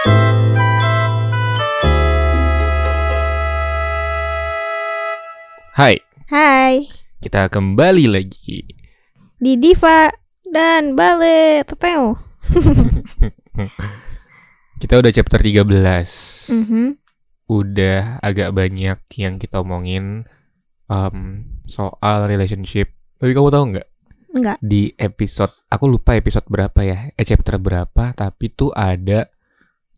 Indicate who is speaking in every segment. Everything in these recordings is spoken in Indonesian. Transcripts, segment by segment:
Speaker 1: Hai,
Speaker 2: Hai,
Speaker 1: kita kembali lagi.
Speaker 2: di Diva dan Bale Teteo.
Speaker 1: Kita udah chapter 13.
Speaker 2: Mhm.
Speaker 1: Udah agak banyak yang kita omongin em, soal relationship. Tapi kamu tahu nggak
Speaker 2: Enggak.
Speaker 1: di episode, aku lupa episode berapa ya, eh chapter berapa, tapi tuh ada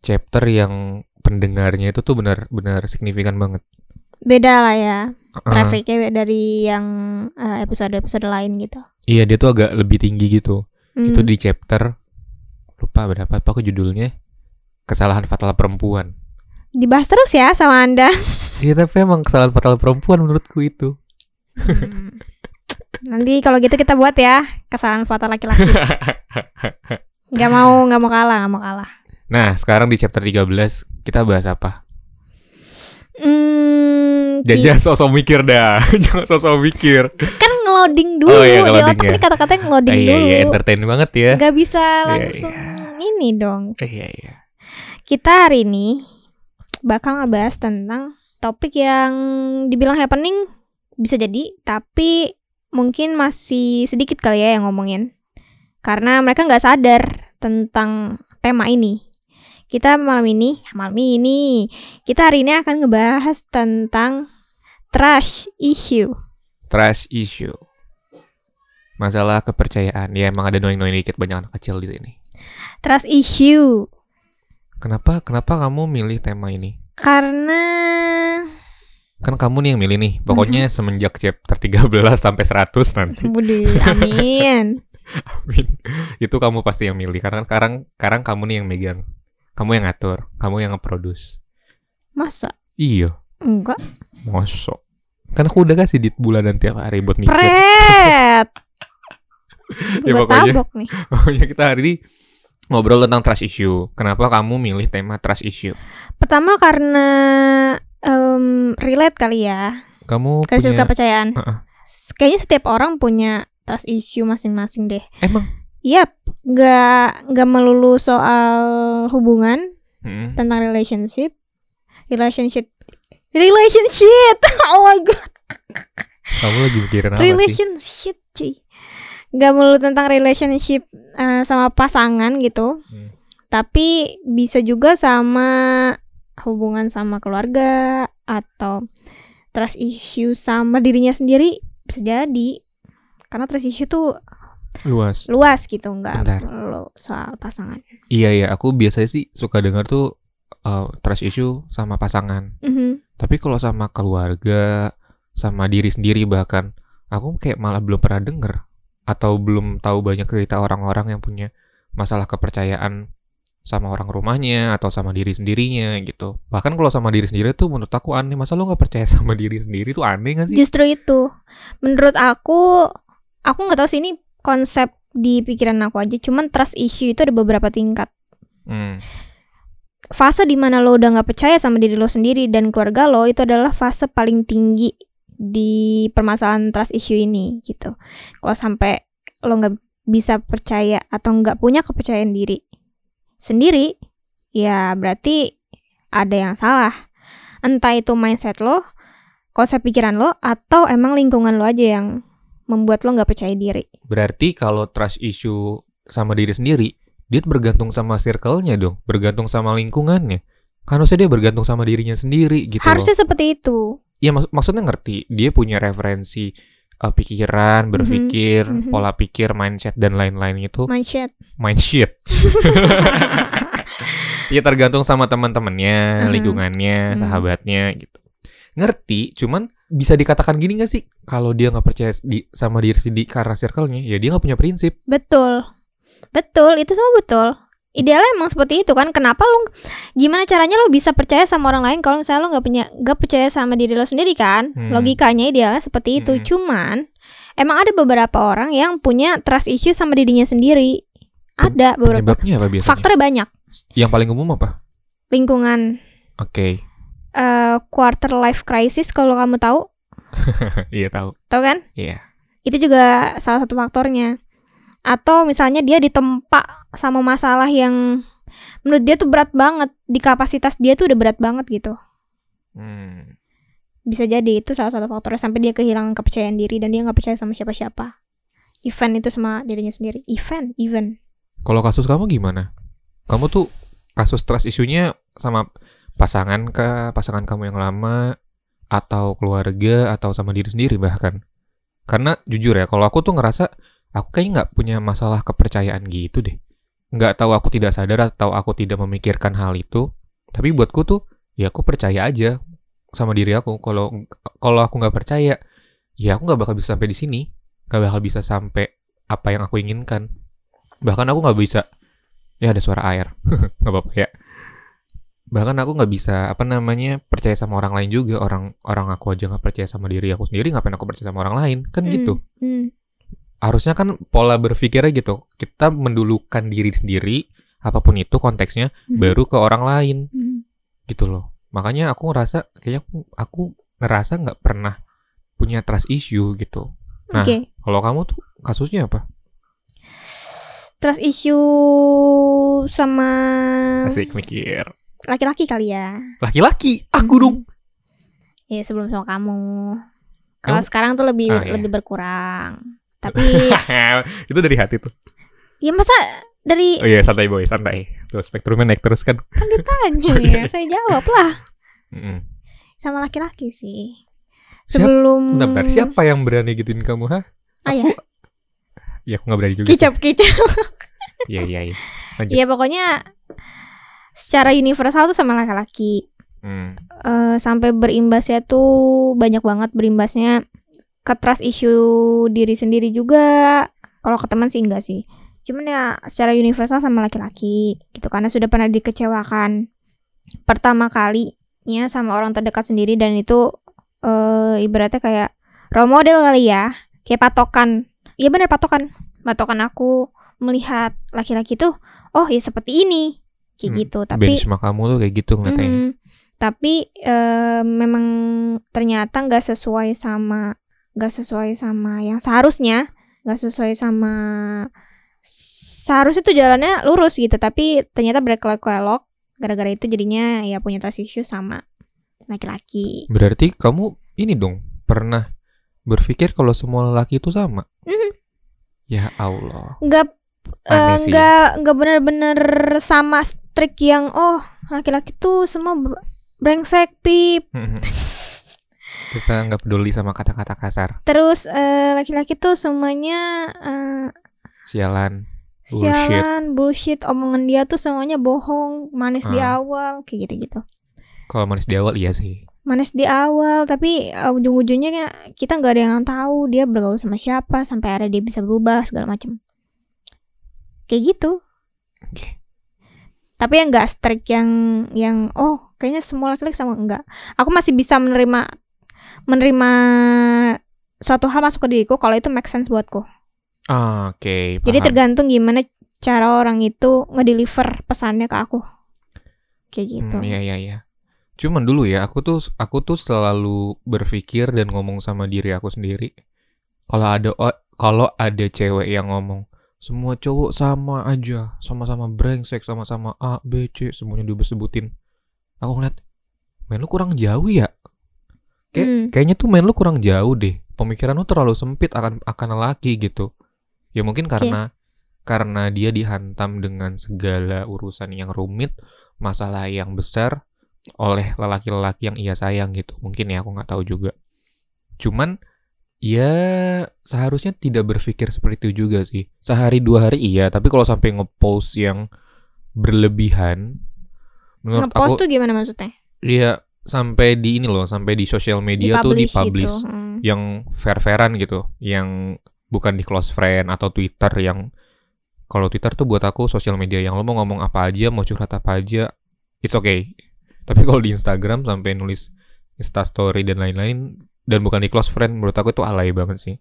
Speaker 1: chapter yang pendengarnya itu tuh benar-benar signifikan banget.
Speaker 2: Beda lah ya. Trafficnya dari yang eh, episode-episode lain gitu.
Speaker 1: Iya, dia tuh agak lebih tinggi gitu.
Speaker 2: Hmm.
Speaker 1: Itu di chapter lupa berapa apa aku judulnya kesalahan fatal perempuan.
Speaker 2: Dibahas terus ya sama Anda.
Speaker 1: Iya tapi emang kesalahan fatal perempuan menurutku itu.
Speaker 2: Hmm. Nanti kalau gitu kita buat ya kesalahan fatal laki-laki. Gak mau, gak mau kalah, gak mau kalah.
Speaker 1: Nah sekarang di chapter 13 kita bahas apa?
Speaker 2: Hmm,
Speaker 1: Jangan sosok mikir dah, jangan sosok mikir.
Speaker 2: kan ngeloading dulu
Speaker 1: Oh, iya,
Speaker 2: di otak
Speaker 1: ya.
Speaker 2: nih kata-katanya ngeloading
Speaker 1: Ah, iya
Speaker 2: dulu.
Speaker 1: iya entertain banget ya.
Speaker 2: Gak bisa
Speaker 1: Iya,
Speaker 2: langsung ini dong.
Speaker 1: Eh, Iya iya.
Speaker 2: Kita hari ini bakal ngebahas tentang topik yang dibilang happening bisa jadi, tapi mungkin masih sedikit kali ya yang ngomongin. Karena mereka nggak sadar tentang tema ini. Kita malam ini, malam ini, kita hari ini akan ngebahas tentang trash issue.
Speaker 1: Trust issue. Masalah kepercayaan. Ya emang ada knowing-knowing dikit banyak anak kecil di sini.
Speaker 2: Trust issue.
Speaker 1: Kenapa kenapa kamu milih tema ini?
Speaker 2: Karena
Speaker 1: Kan kamu nih yang milih nih. Pokoknya semenjak chapter 13 sampai 100 nanti.
Speaker 2: Budi, amin.
Speaker 1: Amin. Itu kamu pasti yang milih karena sekarang sekarang kamu nih yang megang. Kamu yang ngatur, kamu yang nge-produce.
Speaker 2: Masa?
Speaker 1: Iya,
Speaker 2: Enggak.
Speaker 1: mosok. Kan aku udah kasih dit bulanan tiap hari buat mikir.
Speaker 2: Pret.
Speaker 1: Ya, pokoknya.
Speaker 2: tabok nih.
Speaker 1: Pokoknya kita hari ini ngobrol tentang trust issue. Kenapa kamu milih tema trust issue?
Speaker 2: Pertama karena em, relate kali ya.
Speaker 1: Kamu
Speaker 2: Krisis
Speaker 1: punya
Speaker 2: kepercayaan.
Speaker 1: Heeh.
Speaker 2: S- Kayaknya setiap orang punya trust issue masing-masing deh.
Speaker 1: emang
Speaker 2: Yap, nggak nggak melulu soal hubungan
Speaker 1: Hmm.
Speaker 2: tentang relationship, relationship, relationship. oh my god,
Speaker 1: Kamu lagi mikirin apa sih?
Speaker 2: relationship, cuy. Nggak melulu tentang relationship eh, sama pasangan gitu.
Speaker 1: Hmm.
Speaker 2: tapi bisa juga sama hubungan sama keluarga atau trust issue sama dirinya sendiri bisa jadi karena trust issue tuh
Speaker 1: Luas.
Speaker 2: luas gitu nggak perlu soal pasangan
Speaker 1: Iya iya, aku biasanya sih suka dengar tuh uh, trust issue sama pasangan.
Speaker 2: Mhm.
Speaker 1: Tapi kalau sama keluarga, sama diri sendiri bahkan, aku kayak malah belum pernah denger atau belum tahu banyak cerita orang-orang yang punya masalah kepercayaan sama orang rumahnya atau sama diri sendirinya gitu. Bahkan kalau sama diri sendiri tuh menurut aku aneh. Masa lo nggak percaya sama diri sendiri tuh aneh gak sih?
Speaker 2: justru itu menurut aku aku nggak tahu sih ini konsep di pikiran aku aja cuman trust issue itu ada beberapa tingkat
Speaker 1: Hmm.
Speaker 2: fase di mana lo udah nggak percaya sama diri lo sendiri dan keluarga lo itu adalah fase paling tinggi di permasalahan trust issue ini gitu. Kalau sampai lo nggak bisa percaya atau nggak punya kepercayaan diri sendiri, ya berarti ada yang salah. Entah itu mindset lo, konsep pikiran lo, atau emang lingkungan lo aja yang membuat lo nggak percaya diri.
Speaker 1: Berarti kalau trust issue sama diri sendiri, dia bergantung sama circle-nya dong, bergantung sama lingkungannya. Kan harusnya dia bergantung sama dirinya sendiri gitu loh.
Speaker 2: Harusnya seperti itu.
Speaker 1: Iya mak- maksudnya ngerti, dia punya referensi uh, pikiran, berpikir,
Speaker 2: mhm.
Speaker 1: pola pikir, mindset dan lain-lain itu
Speaker 2: Mindset.
Speaker 1: mindset. Iya tergantung sama teman-temannya,
Speaker 2: Mhm.
Speaker 1: lingkungannya,
Speaker 2: Mhm.
Speaker 1: sahabatnya gitu. Ngerti, cuman bisa dikatakan gini gak sih? Kalau dia nggak percaya di, sama diri sendiri karena circle-nya, ya dia nggak punya prinsip.
Speaker 2: Betul. Betul, itu semua betul. Idealnya emang seperti itu kan. Kenapa lu gimana caranya lu bisa percaya sama orang lain kalau misalnya lu nggak punya nggak percaya sama diri lo sendiri kan?
Speaker 1: Hmm.
Speaker 2: Logikanya idealnya seperti itu.
Speaker 1: Hmm.
Speaker 2: Cuman emang ada beberapa orang yang punya trust issue sama dirinya sendiri. Ada beberapa.
Speaker 1: Apa biasanya?
Speaker 2: Faktornya banyak.
Speaker 1: Yang paling umum apa?
Speaker 2: Lingkungan
Speaker 1: Oke,
Speaker 2: eh, quarter life crisis kalau kamu tahu,
Speaker 1: iya tahu.
Speaker 2: tahu kan?
Speaker 1: Iya.
Speaker 2: Itu juga salah satu faktornya. Atau misalnya dia ditempa sama masalah yang menurut dia tuh berat banget di kapasitas dia tuh udah berat banget gitu
Speaker 1: Hmm.
Speaker 2: bisa jadi itu salah satu faktornya sampai dia kehilangan kepercayaan diri dan dia nggak percaya sama siapa-siapa event itu sama dirinya sendiri event event
Speaker 1: Kalau kasus kamu gimana? Kamu tuh kasus trust isunya sama pasangan kah, pasangan kamu yang lama, atau keluarga, atau sama diri sendiri bahkan? Karena jujur ya, kalau aku tuh ngerasa aku kayaknya nggak punya masalah kepercayaan gitu deh. Nggak tahu aku tidak sadar atau aku tidak memikirkan hal itu. Tapi buatku tuh, ya aku percaya aja sama diri aku. Kalau kalau aku nggak percaya, ya aku nggak bakal bisa sampai di sini. Nggak bakal bisa sampai apa yang aku inginkan bahkan aku nggak bisa ya ada suara air nggak apa-apa ya bahkan aku nggak bisa apa namanya percaya sama orang lain juga. Orang orang aku aja nggak percaya sama diri aku sendiri ngapain aku percaya sama orang lain? Kan
Speaker 2: Hmm,
Speaker 1: gitu
Speaker 2: hmm.
Speaker 1: harusnya kan pola berpikirnya gitu. Kita mendulukan diri sendiri apa pun itu konteksnya
Speaker 2: Hmm.
Speaker 1: baru ke orang lain.
Speaker 2: Hmm.
Speaker 1: gitu loh. Makanya aku ngerasa kayaknya aku, aku ngerasa nggak pernah punya trust issue gitu. Nah.
Speaker 2: oke.
Speaker 1: kalau kamu tuh kasusnya apa?
Speaker 2: Trust issue sama
Speaker 1: asik mikir
Speaker 2: laki-laki kali ya
Speaker 1: laki-laki aku dong
Speaker 2: ya sebelum sama kamu kalau
Speaker 1: Kamu-
Speaker 2: sekarang tuh lebih
Speaker 1: Ah, iya.
Speaker 2: lebih berkurang tapi
Speaker 1: itu dari hati tuh.
Speaker 2: ya masa dari
Speaker 1: Oh iya santai boy santai. Tuh spektrumnya naik terus kan.
Speaker 2: kan ditanya ya saya jawab lah
Speaker 1: Mm-mm.
Speaker 2: sama laki-laki sih
Speaker 1: Siap-
Speaker 2: sebelum
Speaker 1: Bentar, bentar. Siapa yang berani gituin kamu ha?
Speaker 2: ah ya
Speaker 1: Ya aku gak berani juga.
Speaker 2: kicap kicap
Speaker 1: Iya iya iya. Lanjut.
Speaker 2: ya pokoknya secara universal tuh sama laki-laki.
Speaker 1: Hmm.
Speaker 2: Eh, sampai berimbasnya tuh banyak banget berimbasnya ke trust issue diri sendiri juga. Kalau ke teman sih enggak sih. Cuman ya secara universal sama laki-laki gitu karena sudah pernah dikecewakan pertama kalinya sama orang terdekat sendiri dan itu eh ibaratnya kayak role model kali ya. Kayak patokan. Iya bener patokan. Patokan aku melihat laki-laki tuh oh ya seperti ini kayak
Speaker 1: Hmm,
Speaker 2: gitu tapi
Speaker 1: Benchmark kamu tuh kayak gitu ngeliatnya.
Speaker 2: Mm, tapi eh, memang ternyata nggak sesuai sama nggak sesuai sama yang seharusnya nggak sesuai sama seharusnya tuh jalannya lurus gitu tapi ternyata berkelok-kelok gara-gara itu jadinya ya punya trust issue sama laki-laki
Speaker 1: Berarti kamu ini dong pernah berpikir kalau semua lelaki itu sama?
Speaker 2: Mhm.
Speaker 1: Ya Allah.
Speaker 2: nggak eh,
Speaker 1: Aneh sih.
Speaker 2: nggak nggak bener-bener sama strict yang oh laki-laki tuh semua brengsek pip
Speaker 1: Kita nggak peduli sama kata-kata kasar.
Speaker 2: terus eh, laki-laki tuh semuanya eh,
Speaker 1: Sialan. Bullshit.
Speaker 2: Sialan, bullshit, omongan dia tuh semuanya bohong, manis di
Speaker 1: Ah.
Speaker 2: awal, kayak gitu-gitu.
Speaker 1: Kalau manis di awal iya sih.
Speaker 2: Manis di awal, tapi uh, ujung-ujungnya kita nggak ada yang tahu dia bergaul sama siapa sampai akhirnya dia bisa berubah segala macam. Kayak gitu.
Speaker 1: Oke.
Speaker 2: Tapi yang nggak strict yang yang oh kayaknya semua laki-laki sama enggak. Aku masih bisa menerima menerima suatu hal masuk ke diriku kalau itu make sense buatku.
Speaker 1: Ah, Oke.
Speaker 2: Jadi
Speaker 1: paham.
Speaker 2: tergantung gimana cara orang itu ngedeliver pesannya ke aku. Kayak gitu.
Speaker 1: Hmm, iya iya iya. Cuman dulu ya, aku tuh aku tuh selalu berpikir dan ngomong sama diri aku sendiri. Kalau ada kalau ada cewek yang ngomong semua cowok sama aja, sama-sama brengsek, sama-sama A, B, C, semuanya disebut-sebutin. Aku ngeliat, main lu kurang jauh ya. Kayak,
Speaker 2: Hmm.
Speaker 1: Kayaknya tuh main lu kurang jauh deh. Pemikiran lu terlalu sempit akan akan lelaki gitu. Ya mungkin karena karena dia dihantam dengan segala urusan yang rumit, masalah yang besar oleh lelaki-lelaki yang ia sayang gitu. Mungkin ya aku nggak tahu juga. Cuman ya seharusnya tidak berpikir seperti itu juga sih. Sehari dua hari iya, tapi kalau sampai ngepost yang berlebihan, menurut
Speaker 2: Ngepost
Speaker 1: aku
Speaker 2: tuh gimana maksudnya?
Speaker 1: Iya, sampai di ini loh, sampai di sosial media tuh dipublish
Speaker 2: gitu. Hmm.
Speaker 1: yang fair-fairan gitu, yang bukan di close friend atau Twitter yang kalau Twitter tuh buat aku sosial media yang lo mau ngomong apa aja, mau curhat apa aja, it's okay. Tapi kalau di Instagram sampai nulis Insta story dan lain-lain dan bukan di close friend, menurut aku itu alay banget sih.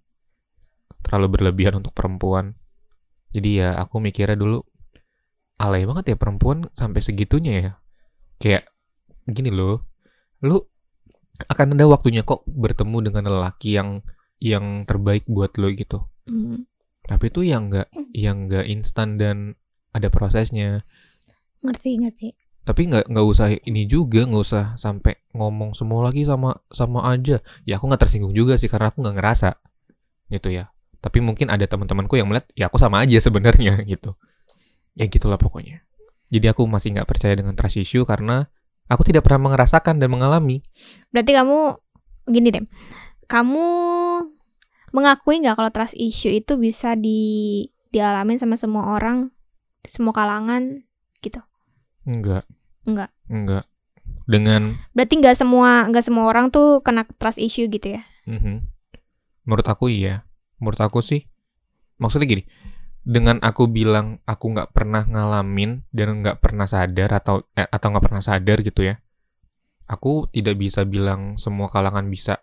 Speaker 1: Terlalu berlebihan untuk perempuan. Jadi ya aku mikirnya dulu alay banget ya perempuan sampai segitunya ya. Kayak gini loh, lu akan ada waktunya kok bertemu dengan lelaki yang yang terbaik buat lo gitu.
Speaker 2: Hmm.
Speaker 1: Tapi itu yang nggak yang nggak instan dan ada prosesnya.
Speaker 2: ngerti ngerti
Speaker 1: tapi nggak nggak usah ini juga nggak usah sampai ngomong semua lagi sama sama aja. Ya aku nggak tersinggung juga sih karena aku nggak ngerasa gitu ya. Tapi mungkin ada teman-temanku yang melihat ya aku sama aja sebenarnya gitu. Ya gitulah pokoknya. Jadi aku masih nggak percaya dengan trust issue karena aku tidak pernah merasakan dan mengalami.
Speaker 2: Berarti kamu gini deh. Kamu mengakui nggak kalau trust issue itu bisa di dialamin sama semua orang semua kalangan gitu
Speaker 1: enggak.
Speaker 2: Enggak.
Speaker 1: enggak. Dengan
Speaker 2: berarti nggak semua nggak semua orang tuh kena trust issue gitu ya?
Speaker 1: Mhm. menurut aku iya. Menurut aku sih maksudnya gini dengan aku bilang aku nggak pernah ngalamin dan nggak pernah sadar atau eh, atau nggak pernah sadar gitu ya aku tidak bisa bilang semua kalangan bisa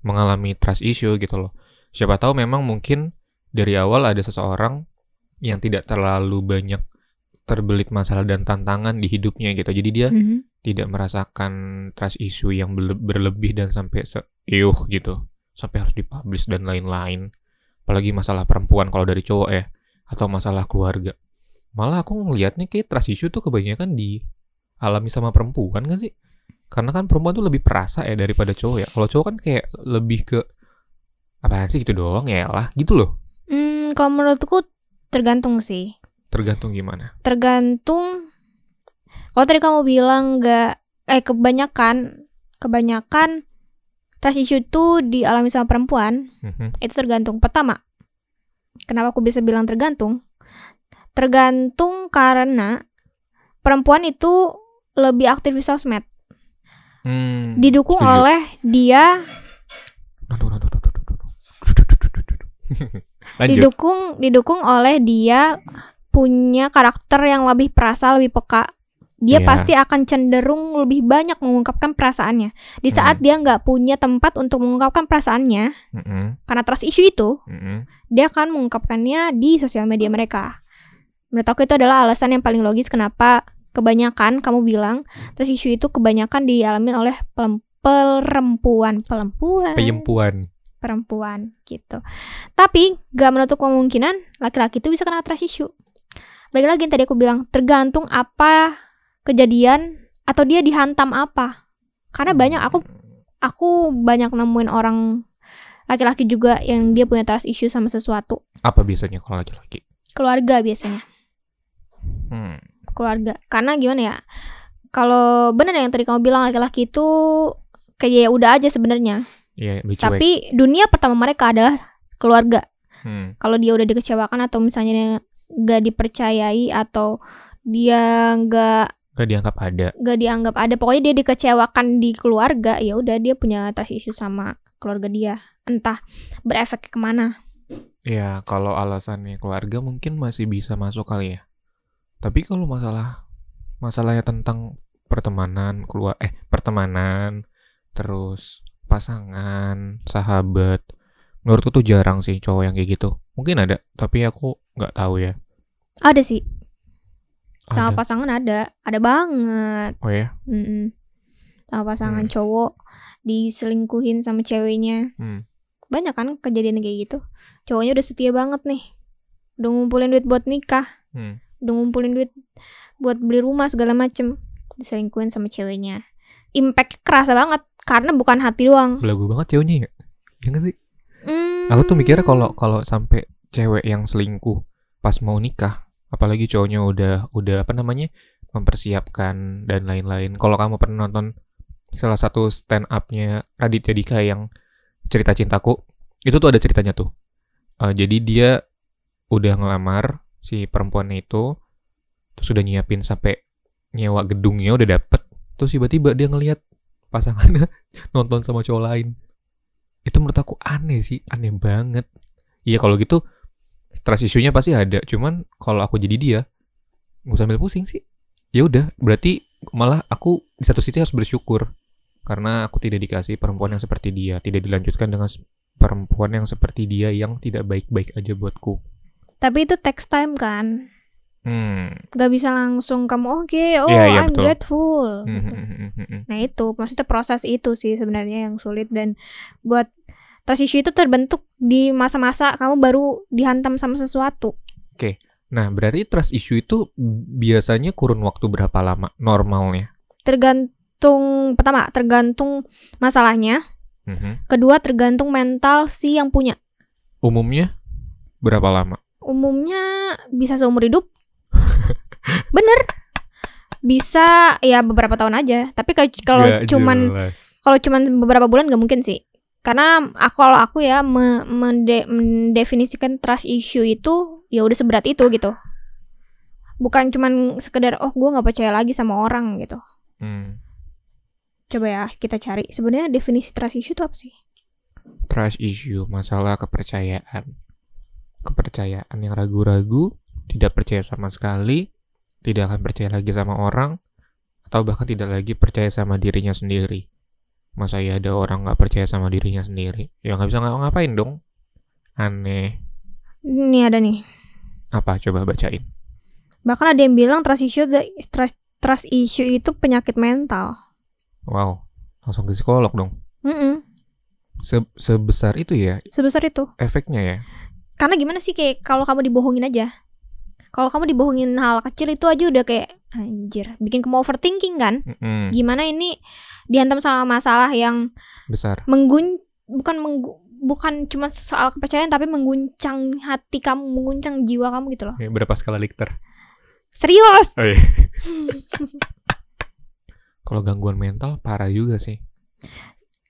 Speaker 1: mengalami trust issue gitu loh. Siapa tahu memang mungkin dari awal ada seseorang yang tidak terlalu banyak terbelit masalah dan tantangan di hidupnya gitu. Jadi dia
Speaker 2: Mhm.
Speaker 1: tidak merasakan trust issue yang berle- berlebih dan sampai se "Iuh," gitu. Sampai harus dipublish dan lain-lain. Apalagi masalah perempuan kalau dari cowok ya atau masalah keluarga. Malah aku ngelihatnya kayak trust issue tuh kebanyakan dialami sama perempuan kan sih? Karena kan perempuan tuh lebih perasa ya daripada cowok ya. Kalau cowok kan kayak lebih ke apa sih gitu doang ya lah gitu loh.
Speaker 2: Hmm, kalau menurutku tergantung sih
Speaker 1: tergantung gimana?
Speaker 2: Tergantung. Kalau tadi kamu bilang nggak eh kebanyakan kebanyakan trust issue itu dialami sama perempuan
Speaker 1: Mhm.
Speaker 2: itu tergantung. Pertama kenapa aku bisa bilang tergantung? Tergantung karena perempuan itu lebih aktif di sosmed.
Speaker 1: Hmm,
Speaker 2: didukung
Speaker 1: setuju.
Speaker 2: oleh dia
Speaker 1: lanjut.
Speaker 2: didukung didukung oleh dia punya karakter yang lebih perasa lebih peka dia
Speaker 1: Iya.
Speaker 2: pasti akan cenderung lebih banyak mengungkapkan perasaannya di saat
Speaker 1: Hmm.
Speaker 2: dia nggak punya tempat untuk mengungkapkan perasaannya
Speaker 1: Mhm,
Speaker 2: karena trust issue itu
Speaker 1: mhm.
Speaker 2: dia akan mengungkapkannya di sosial media mereka menurut aku itu adalah alasan yang paling logis kenapa kebanyakan kamu bilang trust issue itu kebanyakan dialami oleh perempuan perempuan
Speaker 1: Peyempuan.
Speaker 2: perempuan gitu. Tapi gak menutup kemungkinan laki-laki itu bisa kena trust issue. Balik lagi yang tadi aku bilang tergantung apa kejadian atau dia dihantam apa. Karena banyak aku aku banyak nemuin orang laki-laki juga yang dia punya trust issue sama sesuatu.
Speaker 1: Apa biasanya kalau laki-laki?
Speaker 2: Keluarga biasanya,
Speaker 1: Hmm.
Speaker 2: keluarga. Karena gimana ya? Kalau benar yang tadi kamu bilang laki-laki itu kayak ya udah aja sebenarnya.
Speaker 1: Iya, lebih cuek.
Speaker 2: Tapi dunia pertama mereka adalah keluarga.
Speaker 1: Hmm.
Speaker 2: kalau dia udah dikecewakan atau misalnya nggak dipercayai atau dia nggak
Speaker 1: Gak dianggap ada.
Speaker 2: nggak dianggap ada pokoknya dia dikecewakan di keluarga ya udah dia punya trust issue sama keluarga dia entah berefek ke mana
Speaker 1: Ya, kalau alasannya keluarga mungkin masih bisa masuk kali ya. Tapi kalau masalah masalahnya tentang pertemanan, keluar eh pertemanan, terus pasangan, sahabat, menurutku tuh jarang sih cowok yang kayak gitu. Mungkin ada, tapi aku nggak tahu ya.
Speaker 2: ada sih sama
Speaker 1: Ada.
Speaker 2: pasangan ada ada banget
Speaker 1: Oh ya?
Speaker 2: Mm-mm. sama pasangan
Speaker 1: Hmm.
Speaker 2: cowok diselingkuhin sama ceweknya
Speaker 1: Hmm.
Speaker 2: banyak kan kejadian kayak gitu cowoknya udah setia banget nih udah ngumpulin duit buat nikah
Speaker 1: Hmm.
Speaker 2: udah ngumpulin duit buat beli rumah segala macem diselingkuhin sama ceweknya impact kerasa banget karena bukan hati doang
Speaker 1: Belagu banget ceweknya ya. Ya nggak sih? Aku tuh mikirnya kalau kalau sampai cewek yang selingkuh pas mau nikah, apalagi cowoknya udah udah apa namanya mempersiapkan dan lain-lain. Kalau kamu pernah nonton salah satu stand up-nya Raditya Dika yang cerita cintaku, itu tuh ada ceritanya tuh. Eh, jadi dia udah ngelamar si perempuannya itu, terus udah nyiapin sampai nyewa gedungnya udah dapet, terus tiba-tiba dia ngelihat pasangannya nonton sama cowok lain itu menurut aku aneh sih aneh banget. Iya kalau gitu trust issue-nya pasti ada. Cuman kalau aku jadi dia nggak usah ambil pusing sih. Ya udah berarti malah aku di satu sisi harus bersyukur karena aku tidak dikasih perempuan yang seperti dia tidak dilanjutkan dengan perempuan yang seperti dia yang tidak baik-baik aja buatku.
Speaker 2: Tapi itu text time kan
Speaker 1: hmm
Speaker 2: gak bisa langsung kamu oke oh
Speaker 1: Iya, iya,
Speaker 2: I'm
Speaker 1: betul.
Speaker 2: grateful
Speaker 1: Hmm,
Speaker 2: gitu.
Speaker 1: hmm, hmm, hmm,
Speaker 2: nah itu maksudnya proses itu sih sebenarnya yang sulit dan buat trust issue itu terbentuk di masa-masa kamu baru dihantam sama sesuatu
Speaker 1: Nah, berarti trust issue itu biasanya kurun waktu berapa lama normalnya?
Speaker 2: Tergantung pertama tergantung masalahnya,
Speaker 1: Mhm.
Speaker 2: kedua tergantung mental si yang punya.
Speaker 1: Umumnya berapa lama?
Speaker 2: Umumnya bisa seumur hidup. Bener. Bisa ya beberapa tahun aja. Tapi kalau cuman kalau cuman beberapa bulan nggak mungkin sih. Karena aku kalau aku ya me- mende- mendefinisikan trust issue itu ya udah seberat itu gitu. Bukan cuman sekedar oh gue nggak percaya lagi sama orang gitu.
Speaker 1: Hmm.
Speaker 2: Coba ya kita cari sebenarnya definisi trust issue itu apa sih?
Speaker 1: Trust issue, masalah kepercayaan. Kepercayaan yang ragu-ragu, tidak percaya sama sekali, tidak akan percaya lagi sama orang, atau bahkan tidak lagi percaya sama dirinya sendiri. Masa ya ada orang nggak percaya sama dirinya sendiri? Ya nggak bisa ngapa-ngapain dong. Aneh.
Speaker 2: Ini ada nih.
Speaker 1: Apa? Coba bacain.
Speaker 2: Bahkan ada yang bilang trust issue trust, trust issue itu penyakit mental.
Speaker 1: Wow, langsung ke psikolog dong.
Speaker 2: Mm-mm,
Speaker 1: Se- sebesar itu ya
Speaker 2: sebesar itu.
Speaker 1: efeknya ya.
Speaker 2: Karena gimana sih kayak kalau kamu dibohongin aja. Kalau kamu dibohongin hal kecil itu aja udah kayak anjir, bikin kamu overthinking kan?
Speaker 1: Mm-mm,
Speaker 2: Gimana ini dihantam sama masalah yang
Speaker 1: besar.
Speaker 2: menggun bukan menggu, bukan cuma soal kepercayaan tapi mengguncang hati kamu, mengguncang jiwa kamu gitu loh.
Speaker 1: Kayak berapa skala Richter?
Speaker 2: Serius.
Speaker 1: Oh, iya. Kalau gangguan mental parah juga sih.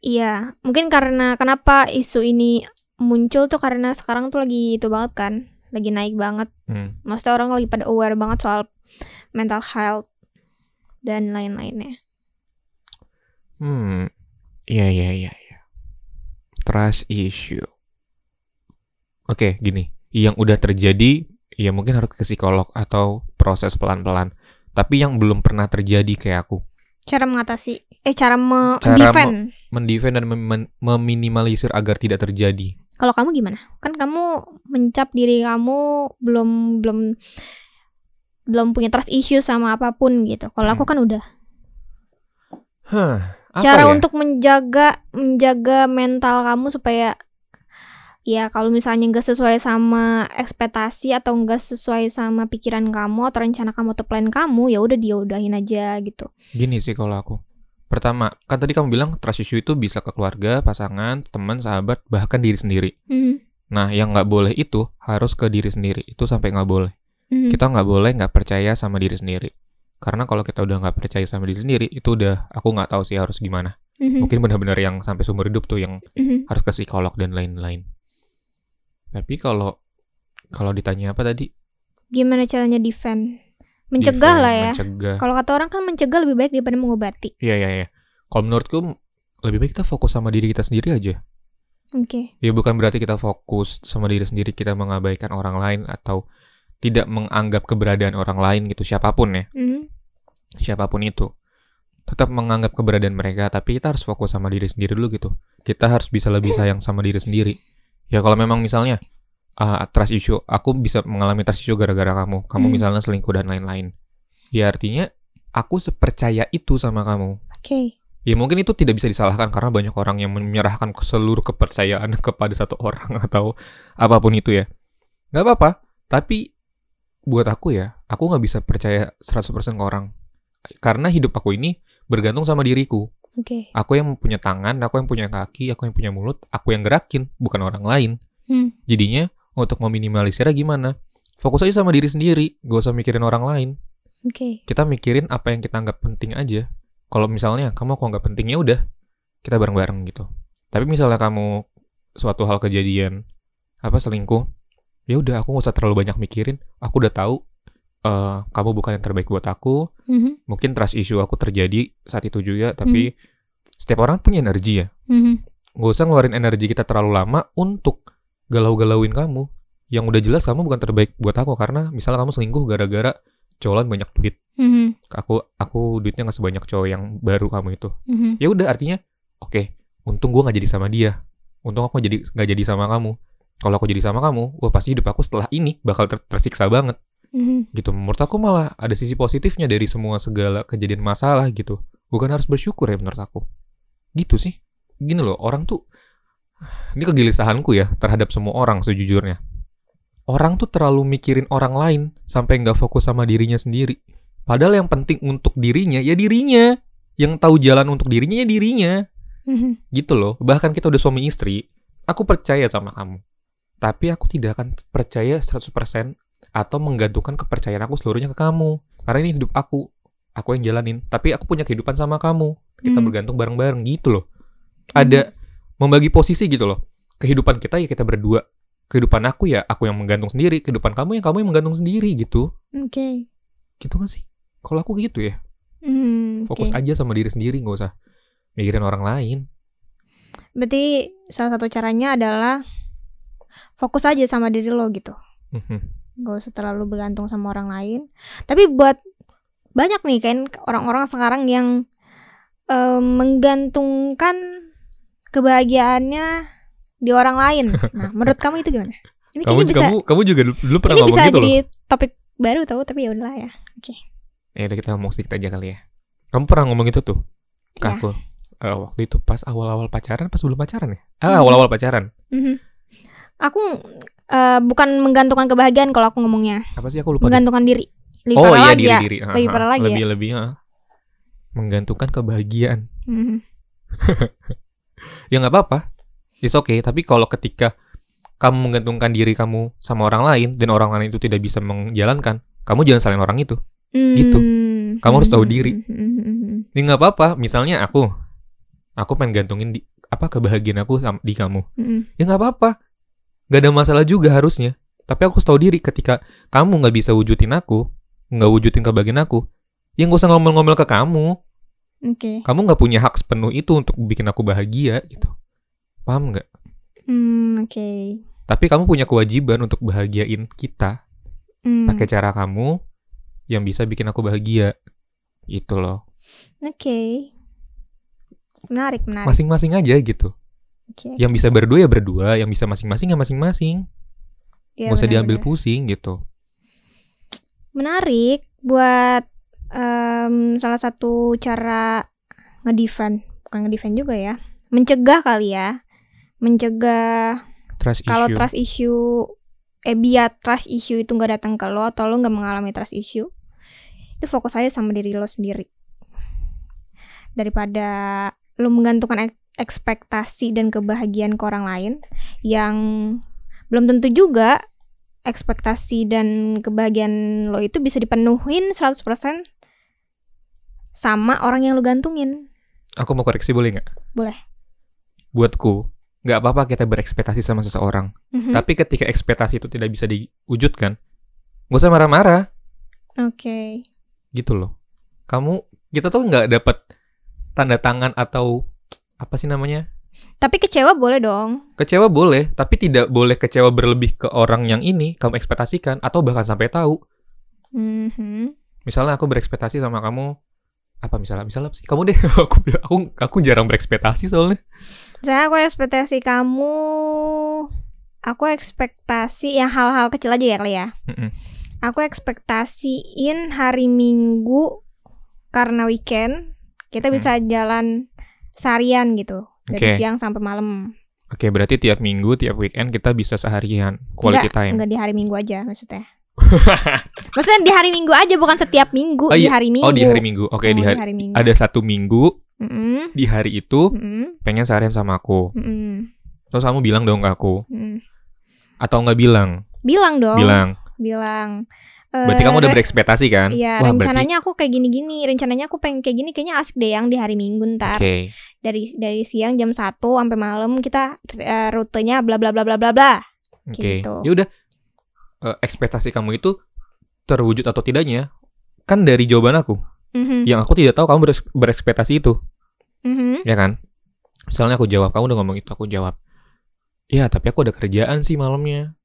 Speaker 2: Iya, mungkin karena kenapa isu ini muncul tuh karena sekarang tuh lagi itu banget kan, lagi naik banget.
Speaker 1: Hmm.
Speaker 2: Maksudnya orang lagi pada aware banget soal mental health dan lain-lainnya.
Speaker 1: Hmm. Iya iya iya iya. Trust issue. Oke, gini. Yang udah terjadi ya mungkin harus ke psikolog atau proses pelan-pelan. Tapi yang belum pernah terjadi kayak aku.
Speaker 2: Cara mengatasi, eh cara me
Speaker 1: Cara
Speaker 2: defend.
Speaker 1: Mendefend dan mem- meminimalisir agar tidak terjadi.
Speaker 2: Kalau kamu gimana? Kan kamu mencap diri kamu belum belum belum punya trust issue sama apa pun gitu. Kalau aku
Speaker 1: Hmm.
Speaker 2: kan udah.
Speaker 1: Hah, apa
Speaker 2: cara
Speaker 1: ya?
Speaker 2: untuk menjaga menjaga mental kamu supaya ya kalau misalnya nggak sesuai sama ekspektasi atau nggak sesuai sama pikiran kamu atau rencana kamu atau plan kamu ya udah dia udahin aja gitu
Speaker 1: Gini sih kalau aku. Pertama, kan tadi kamu bilang trust issue itu bisa ke keluarga, pasangan, teman, sahabat, bahkan diri sendiri.
Speaker 2: Mhm,
Speaker 1: Nah, yang nggak boleh itu harus ke diri sendiri. Itu sampai nggak boleh.
Speaker 2: mhm,
Speaker 1: Kita nggak boleh nggak percaya sama diri sendiri. Karena kalau kita udah nggak percaya sama diri sendiri, itu udah aku nggak tahu sih harus gimana.
Speaker 2: mhm,
Speaker 1: Mungkin benar-benar yang sampai seumur hidup tuh yang
Speaker 2: mhm.
Speaker 1: harus ke psikolog dan lain-lain. Tapi kalau kalau ditanya apa tadi?
Speaker 2: gimana caranya defend mencegah
Speaker 1: Defend,
Speaker 2: lah ya
Speaker 1: Mencegah.
Speaker 2: kalau kata orang kan mencegah lebih baik daripada mengobati
Speaker 1: Iya, iya, iya. Kalau menurutku lebih baik kita fokus sama diri kita sendiri aja.
Speaker 2: oke
Speaker 1: Ya bukan berarti kita fokus sama diri sendiri kita mengabaikan orang lain atau tidak menganggap keberadaan orang lain gitu siapa pun ya,
Speaker 2: Mhm,
Speaker 1: siapa pun itu. Tetap menganggap keberadaan mereka tapi kita harus fokus sama diri sendiri dulu gitu. Kita harus bisa lebih sayang sama diri sendiri. Ya kalau memang misalnya ah, trust issue, aku bisa mengalami trust issue gara-gara kamu. Kamu
Speaker 2: Hmm.
Speaker 1: misalnya selingkuh dan lain-lain. Ya artinya aku sepercaya itu sama kamu.
Speaker 2: oke
Speaker 1: Ya mungkin itu tidak bisa disalahkan karena banyak orang yang menyerahkan seluruh kepercayaan kepada satu orang atau apa pun itu ya. Nggak apa-apa, tapi buat aku ya, aku nggak bisa percaya 100% ke orang. Karena hidup aku ini bergantung sama diriku.
Speaker 2: oke
Speaker 1: Aku yang punya tangan, aku yang punya kaki, aku yang punya mulut, aku yang gerakin, bukan orang lain.
Speaker 2: Hmm,
Speaker 1: Jadinya untuk meminimalisirnya gimana? Fokus aja sama diri sendiri, gak usah mikirin orang lain
Speaker 2: oke
Speaker 1: kita mikirin apa yang kita anggap penting aja. Kalau misalnya kamu kok nggak penting ya udah, kita bareng-bareng gitu. Tapi misalnya kamu suatu hal kejadian apa selingkuh, ya udah aku nggak usah terlalu banyak mikirin. Aku udah tahu eh kamu bukan yang terbaik buat aku.
Speaker 2: Mhm,
Speaker 1: Mungkin trust issue aku terjadi saat itu juga, tapi setiap orang punya energi ya.
Speaker 2: mhm,
Speaker 1: Nggak usah ngeluarin energi kita terlalu lama untuk galau-galauin kamu. Yang udah jelas kamu bukan terbaik buat aku karena misalnya kamu selingkuh gara-gara cowok banyak duit
Speaker 2: mhm,
Speaker 1: aku aku duitnya nggak sebanyak cowok yang baru kamu itu.
Speaker 2: Mhm.
Speaker 1: ya udah artinya oke untung gue nggak jadi sama dia. Untung aku jadi nggak jadi sama kamu. Kalau aku jadi sama kamu wah pasti hidup aku setelah ini bakal ter- tersiksa banget.
Speaker 2: Mhm.
Speaker 1: gitu. Menurut aku malah ada sisi positifnya dari semua segala kejadian masalah gitu. Bukan harus bersyukur ya menurut aku. Gitu sih. Gini loh orang tuh ini kegelisahanku ya terhadap semua orang sejujurnya orang tuh terlalu mikirin orang lain sampai nggak fokus sama dirinya sendiri. Padahal yang penting untuk dirinya ya dirinya. Yang tahu jalan untuk dirinya ya dirinya.
Speaker 2: Mhm.
Speaker 1: Gitu loh. Bahkan kita udah suami istri, aku percaya sama kamu. Tapi aku tidak akan percaya 100% atau menggantungkan kepercayaan aku seluruhnya ke kamu. Karena ini hidup aku. Aku yang jalanin. Tapi aku punya kehidupan sama kamu. Kita
Speaker 2: Hmm.
Speaker 1: bergantung bareng-bareng gitu loh. Ada membagi posisi gitu loh. Kehidupan kita ya kita berdua. Kehidupan aku ya aku yang menggantung sendiri. Kehidupan kamu ya kamu yang menggantung sendiri gitu.
Speaker 2: Oke.
Speaker 1: Gitu gak sih? Kalau aku gitu ya.
Speaker 2: Hmm,
Speaker 1: Fokus aja sama diri sendiri. Nggak usah mikirin orang lain.
Speaker 2: Berarti salah satu caranya adalah fokus aja sama diri lo gitu.
Speaker 1: Mhm.
Speaker 2: Gak usah terlalu bergantung sama orang lain. Tapi buat banyak nih kan orang-orang sekarang yang em, menggantungkan kebahagiaannya di orang lain. Nah, menurut kamu itu gimana? Ini
Speaker 1: kamu,
Speaker 2: bisa
Speaker 1: kamu, kamu juga dulu, dulu pernah
Speaker 2: ini
Speaker 1: ngomong
Speaker 2: bisa
Speaker 1: gitu loh.
Speaker 2: jadi topik baru tau tapi ya udahlah ya.
Speaker 1: Ya udah kita ngomong sedikit aja kali ya. Kamu pernah ngomong itu tuh ke
Speaker 2: Ya.
Speaker 1: aku. Eh, waktu itu pas awal-awal pacaran, pas belum pacaran ya? Ah,
Speaker 2: Hmm.
Speaker 1: awal-awal pacaran.
Speaker 2: Mhm. Aku eh, bukan menggantungkan kebahagiaan kalau aku ngomongnya,
Speaker 1: Apa sih aku lupa.
Speaker 2: menggantungkan diri. Lebih
Speaker 1: Oh iya
Speaker 2: lagi ya.
Speaker 1: diri-diri. Ah,
Speaker 2: Lebih
Speaker 1: ah,
Speaker 2: parah lagi
Speaker 1: lebih lebih ah. menggantungkan kebahagiaan.
Speaker 2: Mhm.
Speaker 1: Ya nggak apa-apa. It's okay, tapi kalau ketika kamu menggantungkan diri kamu sama orang lain dan orang lain itu tidak bisa menjalankan, kamu jangan salahin orang itu. Gitu.
Speaker 2: Hmm.
Speaker 1: Kamu harus tahu diri.
Speaker 2: Mhm.
Speaker 1: Ya nggak apa-apa. Misalnya aku, aku pengen gantungin di apa kebahagiaan aku sam- di kamu.
Speaker 2: Mhm.
Speaker 1: ya nggak apa-apa nggak ada masalah juga harusnya tapi aku harus tahu diri ketika kamu nggak bisa wujudin aku nggak wujudin kebahagiaan aku ya nggak usah ngomel-ngomel ke kamu
Speaker 2: Oke.
Speaker 1: kamu nggak punya hak sepenuh itu untuk bikin aku bahagia gitu paham nggak
Speaker 2: Hmm, oke.
Speaker 1: tapi kamu punya kewajiban untuk bahagiain kita
Speaker 2: Hmm.
Speaker 1: pakai cara kamu yang bisa bikin aku bahagia itu loh
Speaker 2: Oke. Menarik, menarik.
Speaker 1: masing-masing aja gitu
Speaker 2: Oke.
Speaker 1: yang bisa berdua ya berdua yang bisa masing-masing ya masing-masing
Speaker 2: Iya,
Speaker 1: nggak usah
Speaker 2: benar,
Speaker 1: diambil
Speaker 2: benar.
Speaker 1: pusing gitu
Speaker 2: Menarik buat em, salah satu cara ngedefend, bukan ngedefend juga ya. Mencegah kali ya. Mencegah
Speaker 1: trust
Speaker 2: kalau
Speaker 1: issue
Speaker 2: trust issue eh biar trust issue itu nggak datang ke lo atau lo nggak mengalami trust issue itu fokus aja sama diri lo sendiri daripada lo menggantungkan ek- ekspektasi dan kebahagiaan ke orang lain yang belum tentu juga ekspektasi dan kebahagiaan lo itu bisa dipenuhin 100% sama orang yang lo gantungin
Speaker 1: Aku mau koreksi boleh nggak?
Speaker 2: Boleh.
Speaker 1: Buatku, nggak apa-apa kita berekspektasi sama seseorang.
Speaker 2: Mhm.
Speaker 1: Tapi ketika ekspektasi itu tidak bisa diwujudkan, nggak usah marah-marah,
Speaker 2: oke
Speaker 1: gitu loh. Kamu, kita tuh nggak dapat tanda tangan atau apa sih namanya?
Speaker 2: tapi kecewa boleh dong
Speaker 1: Kecewa boleh, tapi tidak boleh kecewa berlebih ke orang yang ini kamu ekspektasikan atau bahkan sampai tahu.
Speaker 2: Mhm.
Speaker 1: Misalnya aku berekspektasi sama kamu apa misalnya misalnya apa sih? Kamu deh aku aku aku jarang berekspektasi soalnya.
Speaker 2: Saya aku ekspektasi kamu Aku ekspektasi yang hal-hal kecil aja ya kali ya?
Speaker 1: Mm-mm.
Speaker 2: Aku ekspektasiin hari Minggu Karena weekend Kita
Speaker 1: Hmm.
Speaker 2: bisa jalan seharian gitu. Dari siang sampai malam.
Speaker 1: Oke, berarti tiap minggu, tiap weekend kita bisa seharian quality
Speaker 2: Enggak,
Speaker 1: time.
Speaker 2: enggak di hari Minggu aja maksudnya Maksudnya di hari Minggu aja bukan setiap minggu
Speaker 1: Oh,
Speaker 2: Di
Speaker 1: iya.
Speaker 2: hari Minggu
Speaker 1: Oh, di hari Minggu. Oke,
Speaker 2: Oh,
Speaker 1: di hari
Speaker 2: Minggu
Speaker 1: ada satu minggu
Speaker 2: Mm-mm,
Speaker 1: di hari itu
Speaker 2: mm-mm,
Speaker 1: pengen seharian sama aku.
Speaker 2: mm-mm,
Speaker 1: Terus kamu bilang dong ke aku
Speaker 2: mm-mm.
Speaker 1: atau nggak bilang?
Speaker 2: Bilang dong
Speaker 1: Bilang.
Speaker 2: Bilang
Speaker 1: Berarti
Speaker 2: Eh,
Speaker 1: kamu udah
Speaker 2: Re-
Speaker 1: berekspektasi kan?
Speaker 2: Iya,
Speaker 1: Wah,
Speaker 2: rencananya aku kayak gini-gini. Rencananya aku pengen kayak gini, kayaknya asik deh yang di hari Minggu
Speaker 1: berarti
Speaker 2: ntar.
Speaker 1: Oke.
Speaker 2: Dari dari siang jam 1 sampai malam kita eh, rutenya bla bla bla bla bla bla.
Speaker 1: Oke.
Speaker 2: Gitu.
Speaker 1: Ya udah. Eh, ekspektasi kamu itu terwujud atau tidaknya kan dari jawaban aku.
Speaker 2: Mhm,
Speaker 1: Yang aku tidak tahu kamu beres- berekspektasi itu,
Speaker 2: mhm,
Speaker 1: ya kan? Misalnya aku jawab, kamu udah ngomong itu, aku jawab. Ya, tapi aku ada kerjaan sih malamnya.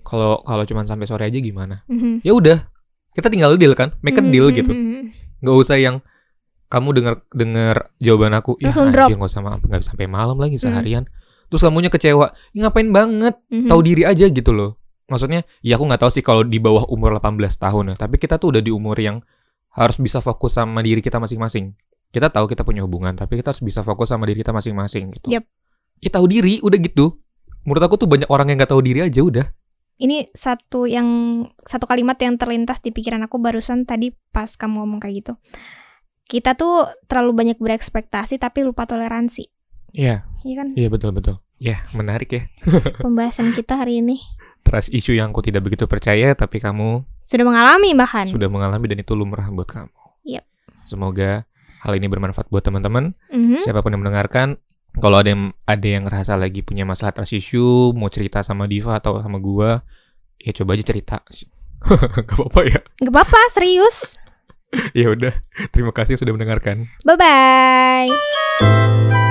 Speaker 1: Kalau kalau cuman sampai sore aja gimana?
Speaker 2: mhm,
Speaker 1: Ya udah. Kita tinggal deal kan? Make a deal
Speaker 2: mhm,
Speaker 1: gitu. nggak usah yang kamu dengar dengar jawaban aku ya
Speaker 2: Langsung
Speaker 1: anjir nggak usah ma- nggak sampai malam lagi
Speaker 2: Hmm.
Speaker 1: seharian terus kamunya kecewa ya, ngapain banget
Speaker 2: Mhm.
Speaker 1: tahu diri aja gitu loh maksudnya ya aku nggak tahu sih kalau di bawah umur 18 tahun ya tapi kita tuh udah di umur yang harus bisa fokus sama diri kita masing-masing kita tahu kita punya hubungan tapi kita harus bisa fokus sama diri kita masing-masing gitu
Speaker 2: Yap.
Speaker 1: ya tahu diri udah gitu menurut aku tuh banyak orang yang nggak tahu diri aja udah
Speaker 2: ini satu yang satu kalimat yang terlintas di pikiran aku barusan tadi pas kamu ngomong kayak gitu. Kita tuh terlalu banyak berekspektasi tapi lupa toleransi.
Speaker 1: Iya,
Speaker 2: Iya kan?
Speaker 1: iya betul betul. Ya, menarik ya.
Speaker 2: Pembahasan kita hari ini
Speaker 1: Trust issue yang aku tidak begitu percaya tapi kamu
Speaker 2: sudah mengalami bahkan.
Speaker 1: sudah mengalami dan itu lumrah buat kamu.
Speaker 2: Yap.
Speaker 1: Semoga hal ini bermanfaat buat teman-teman.
Speaker 2: Mhm.
Speaker 1: Siapa pun yang mendengarkan, kalau ada yang ada yang ngerasa lagi punya masalah trust issue, mau cerita sama Diva atau sama gua, ya coba aja cerita. Gak apa-apa ya.
Speaker 2: Gak apa-apa, serius.
Speaker 1: Ya udah, terima kasih sudah mendengarkan.
Speaker 2: Bye bye.